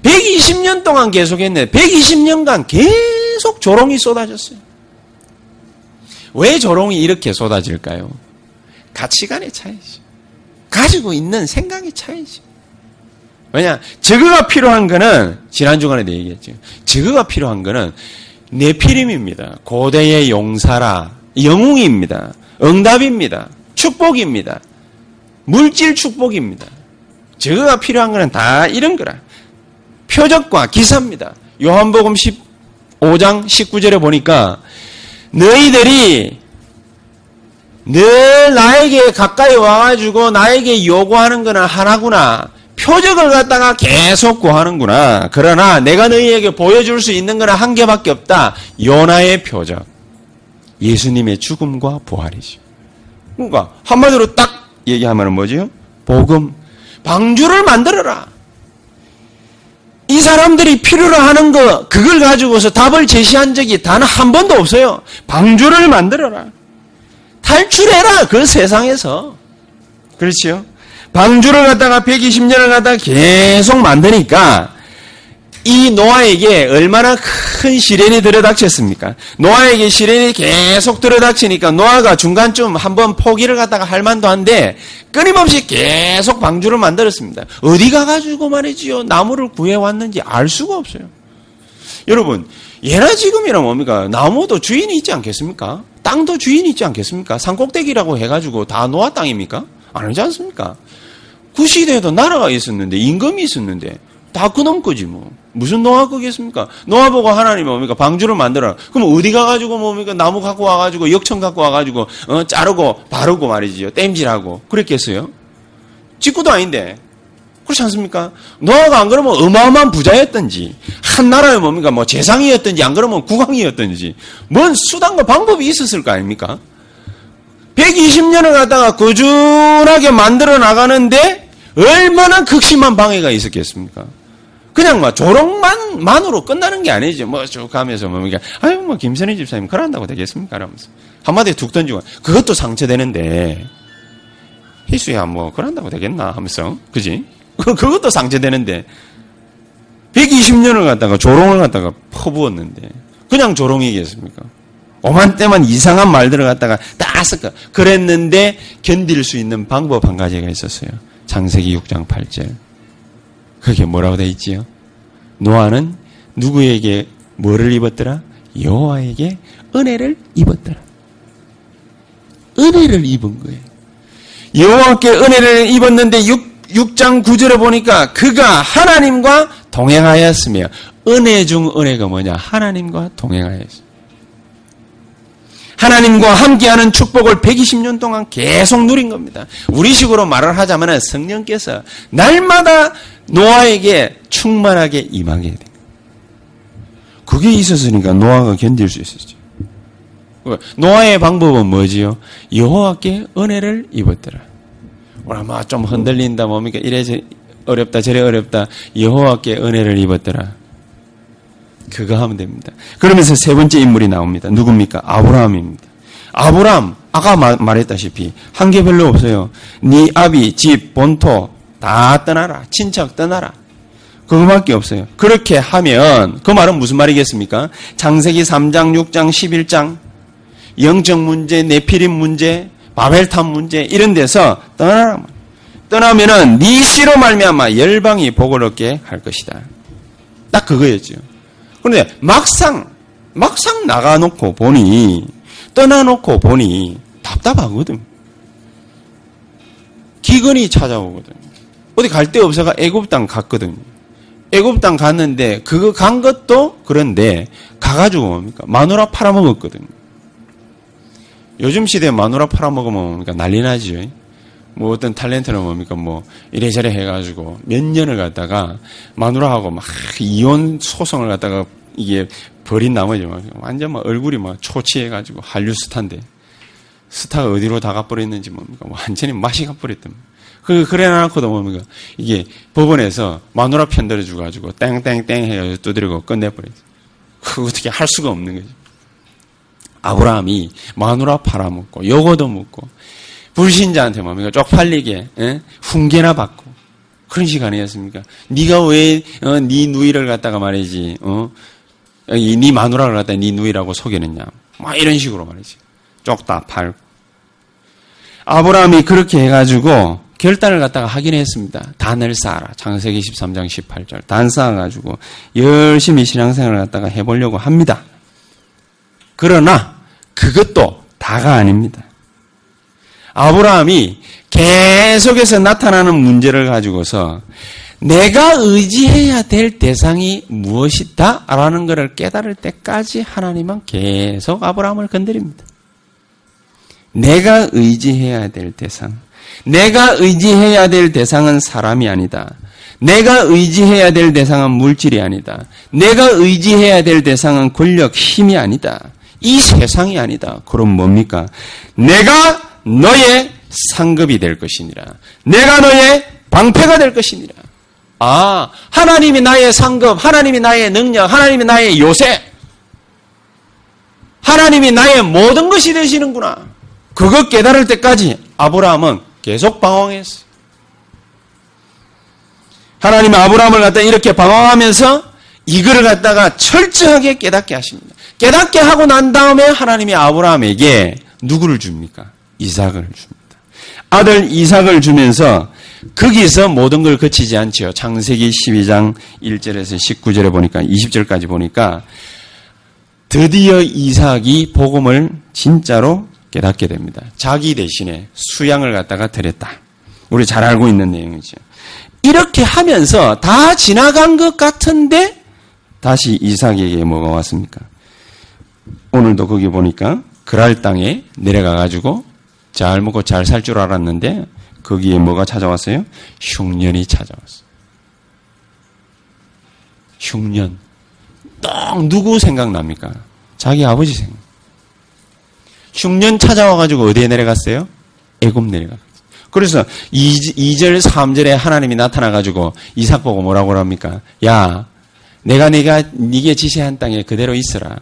120년 동안 계속 했네. 120년간 계속 조롱이 쏟아졌어요. 왜 조롱이 이렇게 쏟아질까요? 가치관의 차이지. 가지고 있는 생각의 차이지. 왜냐, 저거가 필요한 거는, 지난 주간에도 얘기했죠. 저거가 필요한 거는 네피림입니다. 고대의 용사라, 영웅입니다. 응답입니다. 축복입니다. 물질 축복입니다. 저거가 필요한 거는 다 이런 거라. 표적과 기사입니다. 요한복음 15장 19절에 보니까 너희들이 늘 나에게 가까이 와가지고 나에게 요구하는 거는 하나구나. 표적을 갖다가 계속 구하는구나. 그러나 내가 너희에게 보여줄 수 있는 거는 한 개밖에 없다. 요나의 표적. 예수님의 죽음과 부활이죠. 그러니까 한마디로 딱 얘기하면 뭐지요? 복음. 방주를 만들어라. 이 사람들이 필요로 하는 거, 그걸 가지고서 답을 제시한 적이 단 한 번도 없어요. 방주를 만들어라. 탈출해라, 그 세상에서. 그렇지요? 방주를 갖다가 120년을 갖다가 계속 만드니까 이 노아에게 얼마나 큰 시련이 들어닥쳤습니까? 노아에게 시련이 계속 들어닥치니까 노아가 중간쯤 한번 포기를 갖다가 할 만도 한데 끊임없이 계속 방주를 만들었습니다. 어디 가가지고 말이지요 나무를 구해왔는지 알 수가 없어요. 여러분 예나 지금이라 뭡니까? 나무도 주인이 있지 않겠습니까? 땅도 주인이 있지 않겠습니까? 산꼭대기라고 해가지고 다 노아 땅입니까? 아니지 않습니까? 그 시대에도 나라가 있었는데 임금이 있었는데 다 그놈 거지 뭐. 무슨 노아 거겠습니까? 노아 보고 하나님이 뭡니까? 방주를 만들어라. 그럼 어디 가가지고 뭡니까? 나무 갖고 와가지고 역청 갖고 와가지고 어, 자르고 바르고 말이지요. 땜질하고 그랬겠어요? 직구도 아닌데. 그렇지 않습니까? 노아가 안 그러면 어마어마한 부자였던지 한 나라의 뭡니까? 뭐 재상이었던지 안 그러면 국왕이었던지 뭔 수단과 방법이 있었을 거 아닙니까? 120년을 갖다가 꾸준하게 만들어 나가는데 얼마나 극심한 방해가 있었겠습니까? 그냥 막 조롱만 만으로 끝나는 게 아니죠. 뭐쭉 가면서 뭐 그러니까 아유 뭐 김선희 집사님 그런다고 되겠습니까? 이러면서 한마디에 툭 던지고 그것도 상처되는데 희수야 뭐 그런다고 되겠나 하면서 그지? 그 그것도 상처되는데 120년을 갖다가 조롱을 갖다가 퍼부었는데 그냥 조롱이겠습니까? 오만 때만 이상한 말들을 갖다가 다 쓸까 그랬는데 견딜 수 있는 방법 한 가지가 있었어요. 장세기 6장 8절. 그게 뭐라고 돼 있지요? 노아는 누구에게 뭐를 입었더라? 여호와에게 은혜를 입었더라. 은혜를 입은 거예요. 여호와께 은혜를 입었는데 6, 6장 9절에 보니까 그가 하나님과 동행하였으며 은혜 중 은혜가 뭐냐? 하나님과 동행하였어요. 하나님과 함께하는 축복을 120년 동안 계속 누린 겁니다. 우리식으로 말을 하자면 성령께서 날마다 노아에게 충만하게 임하게 돼. 그게 있었으니까 노아가 견딜 수 있었죠. 노아의 방법은 뭐지요? 여호와께 은혜를 입었더라. 아마 좀 흔들린다 뭡니까? 이래 어렵다 저래 어렵다. 여호와께 은혜를 입었더라. 그거 하면 됩니다. 그러면서 세 번째 인물이 나옵니다. 누굽니까? 아브라함입니다. 아브라함 아까 말했다시피 한 게 별로 없어요. 네 아비, 집, 본토 다 떠나라. 친척 떠나라. 그거밖에 없어요. 그렇게 하면 그 말은 무슨 말이겠습니까? 장세기 3장, 6장, 11장 영적 문제, 내피림 문제, 바벨탑 문제 이런 데서 떠나라. 떠나면은 네 씨로 말미암아 열방이 복을 얻게 할 것이다. 딱 그거였죠. 그런데 막상 막상 나가놓고 보니 떠나놓고 보니 답답하거든. 기근이 찾아오거든. 어디 갈 데 없어가 애굽 땅 갔거든. 애굽 땅 갔는데 그거 간 것도 그런데 가가지고 뭡니까 마누라 팔아먹었거든. 요즘 시대에 마누라 팔아먹으면 뭡니까 난리 나지요. 뭐 어떤 탤런트는 뭡니까 뭐 이래저래 해가지고 몇 년을 갖다가 마누라하고 막 이혼 소송을 갖다가 이게 버린 나머지 막 완전 막 얼굴이 막 초치해가지고 한류 스타인데 스타가 어디로 다 가버렸는지 뭡니까 완전히 맛이 가버렸던 그 그래 놔놓고도 뭡니까 이게 법원에서 마누라 편 들어 주가지고 땡땡땡 해가지고 두드리고 끝내버렸어. 그 어떻게 할 수가 없는 거죠. 아브라함이 마누라 팔아먹고 요거도 먹고 불신자한테 뭡니까 쪽팔리게 에? 훈계나 받고 그런 시간이었습니까? 네가 왜네 어, 누이를 갖다가 말이지 어? 네 마누라를 갖다 네 누이라고 속이느냐 막 이런 식으로 말이지 쪽다 팔고 아브라함이 그렇게 해가지고 결단을 갖다가 하긴 했습니다. 단을 쌓아라. 창세기 13장 18절. 단 쌓아가지고 열심히 신앙생활을 갖다가 해보려고 합니다. 그러나 그것도 다가 아닙니다. 아브라함이 계속해서 나타나는 문제를 가지고서 내가 의지해야 될 대상이 무엇이다? 라는 것을 깨달을 때까지 하나님은 계속 아브라함을 건드립니다. 내가 의지해야 될 대상. 내가 의지해야 될 대상은 사람이 아니다. 내가 의지해야 될 대상은 물질이 아니다. 내가 의지해야 될 대상은 권력, 힘이 아니다. 이 세상이 아니다. 그럼 뭡니까? 내가 너의 상급이 될 것이니라. 내가 너의 방패가 될 것이니라. 아, 하나님이 나의 상급, 하나님이 나의 능력, 하나님이 나의 요새, 하나님이 나의 모든 것이 되시는구나. 그거 깨달을 때까지 아브라함은 계속 방황했어. 하나님이 아브라함을 갖다 이렇게 방황하면서 이거를 갖다가 철저하게 깨닫게 하십니다. 깨닫게 하고 난 다음에 하나님이 아브라함에게 누구를 줍니까? 이삭을 줍니다. 아들 이삭을 주면서 거기서 모든 걸 거치지 않죠. 창세기 12장 1절에서 19절에 보니까 20절까지 보니까 드디어 이삭이 복음을 진짜로 깨닫게 됩니다. 자기 대신에 수양을 갖다가 드렸다. 우리 잘 알고 있는 내용이죠. 이렇게 하면서 다 지나간 것 같은데 다시 이삭에게 뭐가 왔습니까? 오늘도 거기 보니까 그랄 땅에 내려가 가지고 잘 먹고 잘 살 줄 알았는데 거기에 뭐가 찾아왔어요? 흉년이 찾아왔어요. 흉년. 딱 누구 생각납니까? 자기 아버지 생각. 흉년 찾아와가지고 어디에 내려갔어요? 애굽 내려갔어요. 그래서 2, 절 3절에 하나님이 나타나가지고 이삭 보고 뭐라고 합니까? 야, 내가 네가 네게 지시한 땅에 그대로 있어라.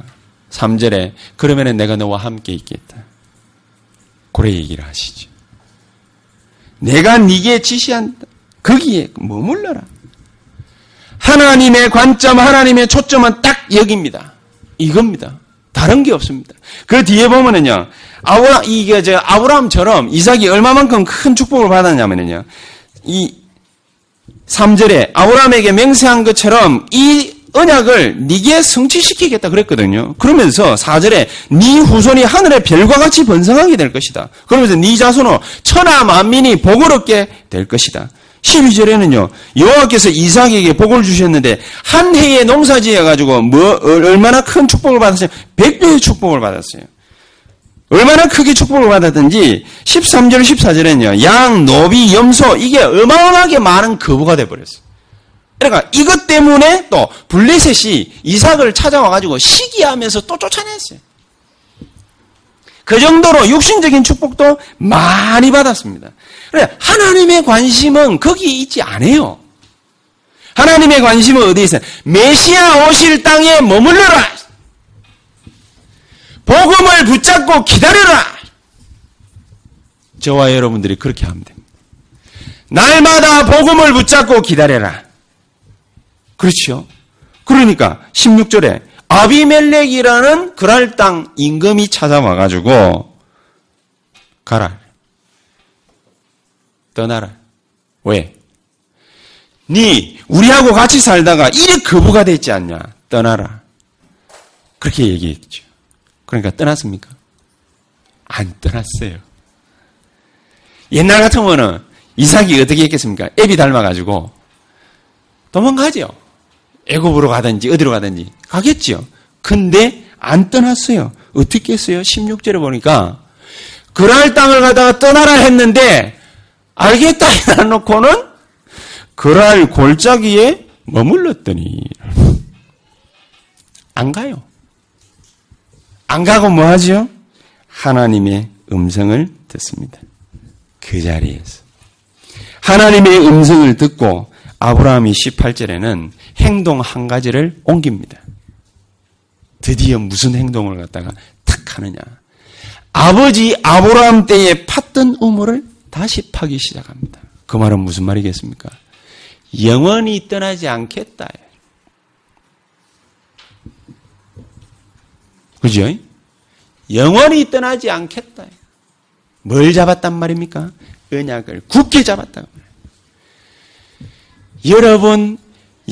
3절에 그러면은 내가 너와 함께 있겠다. 그래 얘기를 하시죠. 내가 네게 지시한 거기에 머물러라. 하나님의 관점, 하나님의 초점은 딱 여기입니다. 이겁니다. 다른 게 없습니다. 그 뒤에 보면은요, 아브라, 이게 저 아브라함처럼 이삭이 얼마만큼 큰 축복을 받았냐면은요, 이 3절에 아브라함에게 맹세한 것처럼 이 언약을 네게 성취시키겠다 그랬거든요. 그러면서 4절에 네 후손이 하늘의 별과 같이 번성하게 될 것이다. 그러면서 네 자손은 천하 만민이 복을 얻게 될 것이다. 12절에는요, 여호와께서 이삭에게 복을 주셨는데, 한 해에 농사 지어 가지고, 뭐, 얼마나 큰 축복을 받았어요? 100배의 축복을 받았어요. 얼마나 크게 축복을 받았든지, 13절, 14절에는요, 양, 노비, 염소, 이게 어마어마하게 많은 거부가 돼 버렸어요. 그러니까 이것 때문에 또 블레셋이 이삭을 찾아와가지고 시기하면서 또 쫓아냈어요. 그 정도로 육신적인 축복도 많이 받았습니다. 그래, 하나님의 관심은 거기 있지 않아요. 하나님의 관심은 어디에 있어요? 메시아 오실 땅에 머물러라! 복음을 붙잡고 기다려라! 저와 여러분들이 그렇게 하면 됩니다. 날마다 복음을 붙잡고 기다려라. 그렇죠? 그러니까 16절에 아비멜렉이라는 그랄 땅 임금이 찾아와 가지고 가라. 떠나라. 왜? 네 우리하고 같이 살다가 이래 거부가 됐지 않냐? 떠나라. 그렇게 얘기했죠. 그러니까 떠났습니까? 안 떠났어요. 옛날 같으면은 이삭이 어떻게 했겠습니까? 애비 닮아가지고 도망가죠. 애굽으로 가든지 어디로 가든지 가겠죠. 근데 안 떠났어요. 어떻게 했어요? 16절에 보니까 그랄 땅을 가다가 떠나라 했는데 알겠다 해놓고는 그랄 골짜기에 머물렀더니 안 가요. 안 가고 뭐 하죠? 하나님의 음성을 듣습니다. 그 자리에서. 하나님의 음성을 듣고 아브라함이 18절에는 행동 한 가지를 옮깁니다. 드디어 무슨 행동을 갖다가 탁 하느냐. 아버지 아브라함 때에 팠던 우물을 다시 파기 시작합니다. 그 말은 무슨 말이겠습니까? 영원히 떠나지 않겠다. 그죠? 영원히 떠나지 않겠다. 뭘 잡았단 말입니까? 언약을 굳게 잡았다. 여러분,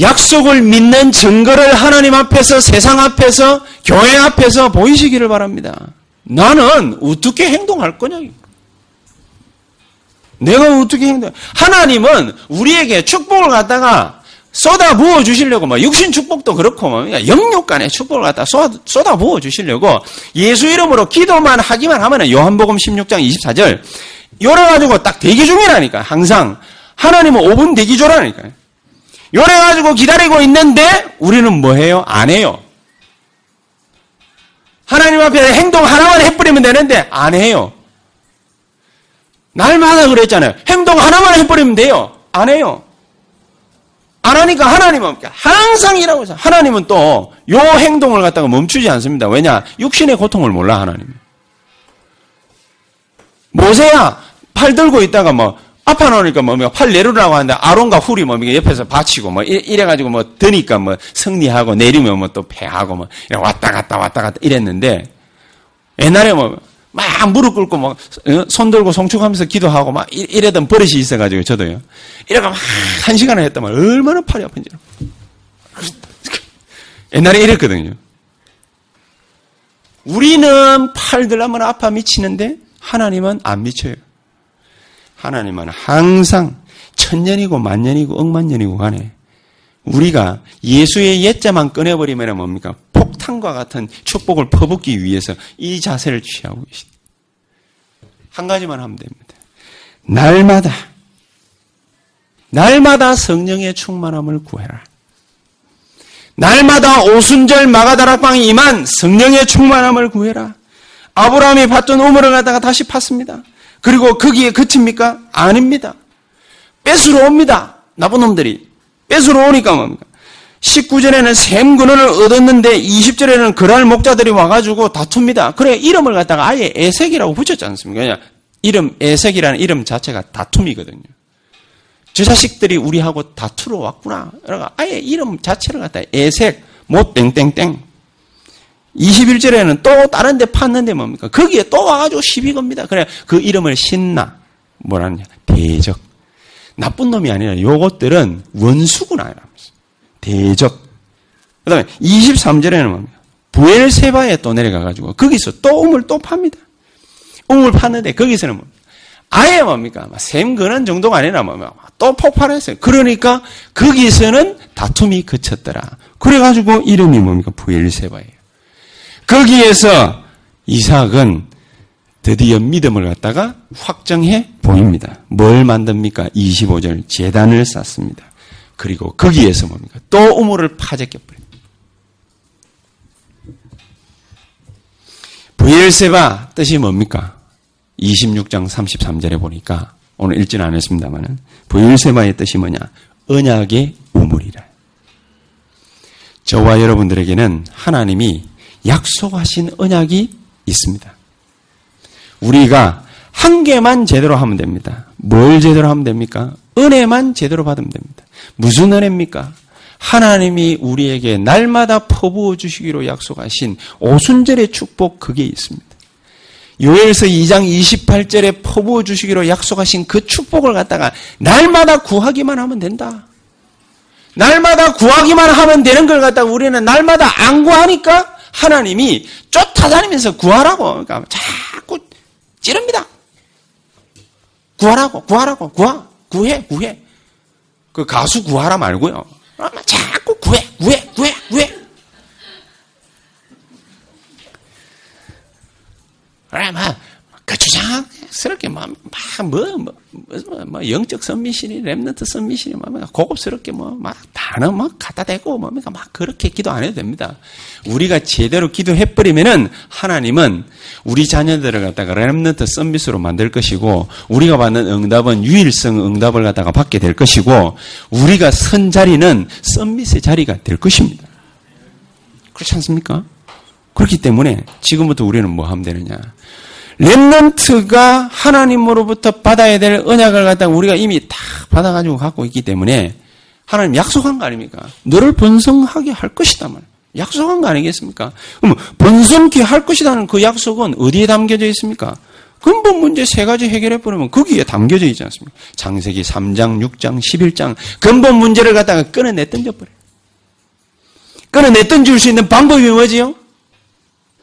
약속을 믿는 증거를 하나님 앞에서, 세상 앞에서, 교회 앞에서 보이시기를 바랍니다. 나는 어떻게 행동할 거냐? 내가 어떻게 행동? 하나님은 우리에게 축복을 갖다가 쏟아 부어 주시려고 뭐 육신 축복도 그렇고 뭐 영육간의 축복을 갖다 쏟아 부어 주시려고 예수 이름으로 기도만 하기만 하면은 요한복음 16장 24절 요래 가지고 딱 대기 중이라니까 항상 하나님은 5분 대기 조라니까 요. 요래 가지고 기다리고 있는데 우리는 뭐 해요? 안 해요. 하나님 앞에 행동 하나만 해버리면 되는데 안 해요. 날마다 그랬잖아요. 행동 하나만 해버리면 돼요. 안 해요. 안 하니까 하나님은 항상 일하고 있어요. 하나님은 또 요 행동을 갖다가 멈추지 않습니다. 왜냐? 육신의 고통을 몰라 하나님. 모세야 팔 들고 있다가 뭐 아파 놓으니까 뭡니까? 팔 내려라고 하는데 아론과 훌이 뭡니까? 옆에서 받치고 뭐 이래가지고 뭐 드니까 뭐 승리하고 내리면 뭐 또 패하고 뭐 왔다 갔다 왔다 갔다 이랬는데 옛날에 뭐 막 무릎 꿇고 뭐손 어? 들고 송축하면서 기도하고 막 이래던 버릇이 있어가지고 저도요. 이래가 막 한 시간을 했다만 얼마나 팔이 아픈지. 옛날에 이랬거든요. 우리는 팔 들라면 아파 미치는데 하나님은 안 미쳐요. 하나님은 항상 천년이고 만년이고 억만년이고 간에 우리가 예수의 옛자만 꺼내버리면 뭡니까? 폭탄과 같은 축복을 퍼붓기 위해서 이 자세를 취하고 계십니다. 한 가지만 하면 됩니다. 날마다, 날마다 성령의 충만함을 구해라. 날마다 오순절 마가다락방이 임한 성령의 충만함을 구해라. 아브라함이 봤던 우물을 갖다가 다시 팠습니다. 그리고 거기에 그칩니까? 아닙니다. 뺏으러 옵니다. 나쁜 놈들이. 뺏으러 오니까 뭡니까? 19절에는 샘 근원을 얻었는데 20절에는 그랄 목자들이 와가지고 다툽니다. 그래 이름을 갖다가 아예 애색이라고 붙였지 않습니까? 그냥 이름 애색이라는 이름 자체가 다툼이거든요. 저 자식들이 우리하고 다투러 왔구나. 아예 이름 자체를 갖다 애색 못 땡땡땡 21절에는 또 다른 데 팠는데 뭡니까? 거기에 또 와가지고 시비 겁니다. 그래, 그 이름을 신나. 뭐라느냐? 대적. 나쁜 놈이 아니라 요것들은 원수구나. 이러면서. 대적. 그 다음에 23절에는 뭡니까? 부엘세바에 또 내려가가지고 거기서 또 우물 또 팝니다. 우물 팠는데 거기서는 뭡니까? 아예 뭡니까? 샘 그는 정도가 아니라? 또 폭발했어요. 그러니까 거기서는 다툼이 그쳤더라. 그래가지고 이름이 뭡니까? 부엘세바예요. 거기에서 이삭은 드디어 믿음을 갖다가 확정해 보입니다. 뭘 만듭니까? 25절 재단을 쌓습니다. 그리고 거기에서 뭡니까? 또 우물을 파재껴 버립니다. 부엘세바 뜻이 뭡니까? 26장 33절에 보니까 오늘 읽지는 않았습니다만은 부엘세바의 뜻이 뭐냐? 언약의 우물이라. 저와 여러분들에게는 하나님이 약속하신 언약이 있습니다. 우리가 한 개만 제대로 하면 됩니다. 뭘 제대로 하면 됩니까? 은혜만 제대로 받으면 됩니다. 무슨 은혜입니까? 하나님이 우리에게 날마다 퍼부어 주시기로 약속하신 오순절의 축복 그게 있습니다. 요엘서 2장 28절에 퍼부어 주시기로 약속하신 그 축복을 갖다가 날마다 구하기만 하면 된다. 날마다 구하기만 하면 되는 걸 갖다가 우리는 날마다 안 구하니까 하나님이 쫓아다니면서 구하라고 그러니까 자꾸 찌릅니다. 구하라고 구하라고 구하 구해 구해 그 가수 구하라 말고요. 자꾸 구해 구해 구해 구해. 그래 막 거추장스럽게 막, 막 뭐, 뭐, 뭐, 뭐, 영적 summit이니, remnant summit이니, 뭐, 고급스럽게 뭐, 막, 단어 막 갖다 대고, 뭡니까, 막 그렇게 기도 안 해도 됩니다. 우리가 제대로 기도해 버리면은 하나님은 우리 자녀들을 갖다가 remnant summit으로 만들 것이고, 우리가 받는 응답은 유일성 응답을 갖다가 받게 될 것이고, 우리가 선 자리는 선미스의 자리가 될 것입니다. 그렇지 않습니까? 그렇기 때문에 지금부터 우리는 뭐 하면 되느냐. 렘넌트가 하나님으로부터 받아야 될 언약을 갖다가 우리가 이미 다 받아가지고 갖고 있기 때문에 하나님 약속한 거 아닙니까? 너를 번성하게 할 것이다 말. 약속한 거 아니겠습니까? 그럼 번성케 할 것이라는 그 약속은 어디에 담겨져 있습니까? 근본 문제 세 가지 해결해 버리면 거기에 담겨져 있지 않습니까? 장세기 3장, 6장, 11장 근본 문제를 갖다가 끊어내 던져 버려. 끊어내 던질 수 있는 방법이 뭐지요?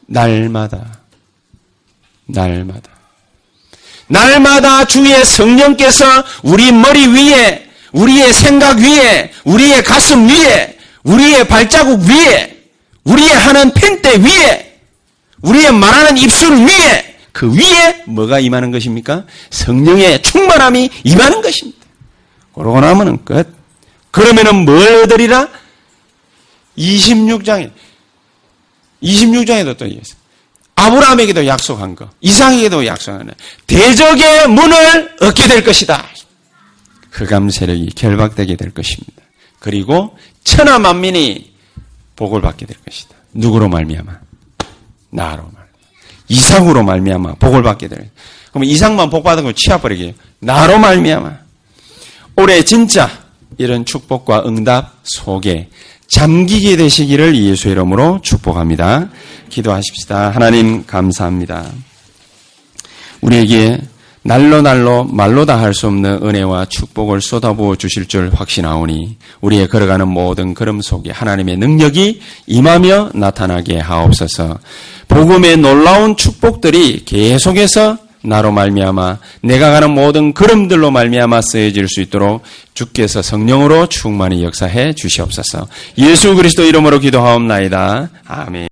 날마다 날마다. 날마다 주의 성령께서 우리 머리 위에, 우리의 생각 위에, 우리의 가슴 위에, 우리의 발자국 위에, 우리의 하는 펜대 위에, 우리의 말하는 입술 위에, 그 위에 뭐가 임하는 것입니까? 성령의 충만함이 임하는 것입니다. 그러고 나면은 끝. 그러면은 뭘 얻으리라? 26장에, 26장에도 또 얘기했어요. 아브라함에게도 약속한 거, 이상에게도 약속한 거, 대적의 문을 얻게 될 것이다. 흑암 세력이 결박되게 될 것입니다. 그리고 천하 만민이 복을 받게 될 것이다. 누구로 말미암아? 나로 말. 이상으로 말미암아 복을 받게 될. 그럼 이상만 복 받은 거 치아 버리게 나로 말미암아 올해 진짜 이런 축복과 응답 속에 잠기게 되시기를 예수 이름으로 축복합니다. 기도하십시다. 하나님 감사합니다. 우리에게 날로 날로 말로 다 할 수 없는 은혜와 축복을 쏟아부어 주실 줄 확신하오니 우리의 걸어가는 모든 걸음 속에 하나님의 능력이 임하며 나타나게 하옵소서. 복음의 놀라운 축복들이 계속해서 나로 말미암아 내가 가는 모든 걸음들로 말미암아 쓰여질 수 있도록 주께서 성령으로 충만히 역사해 주시옵소서. 예수 그리스도 이름으로 기도하옵나이다. 아멘.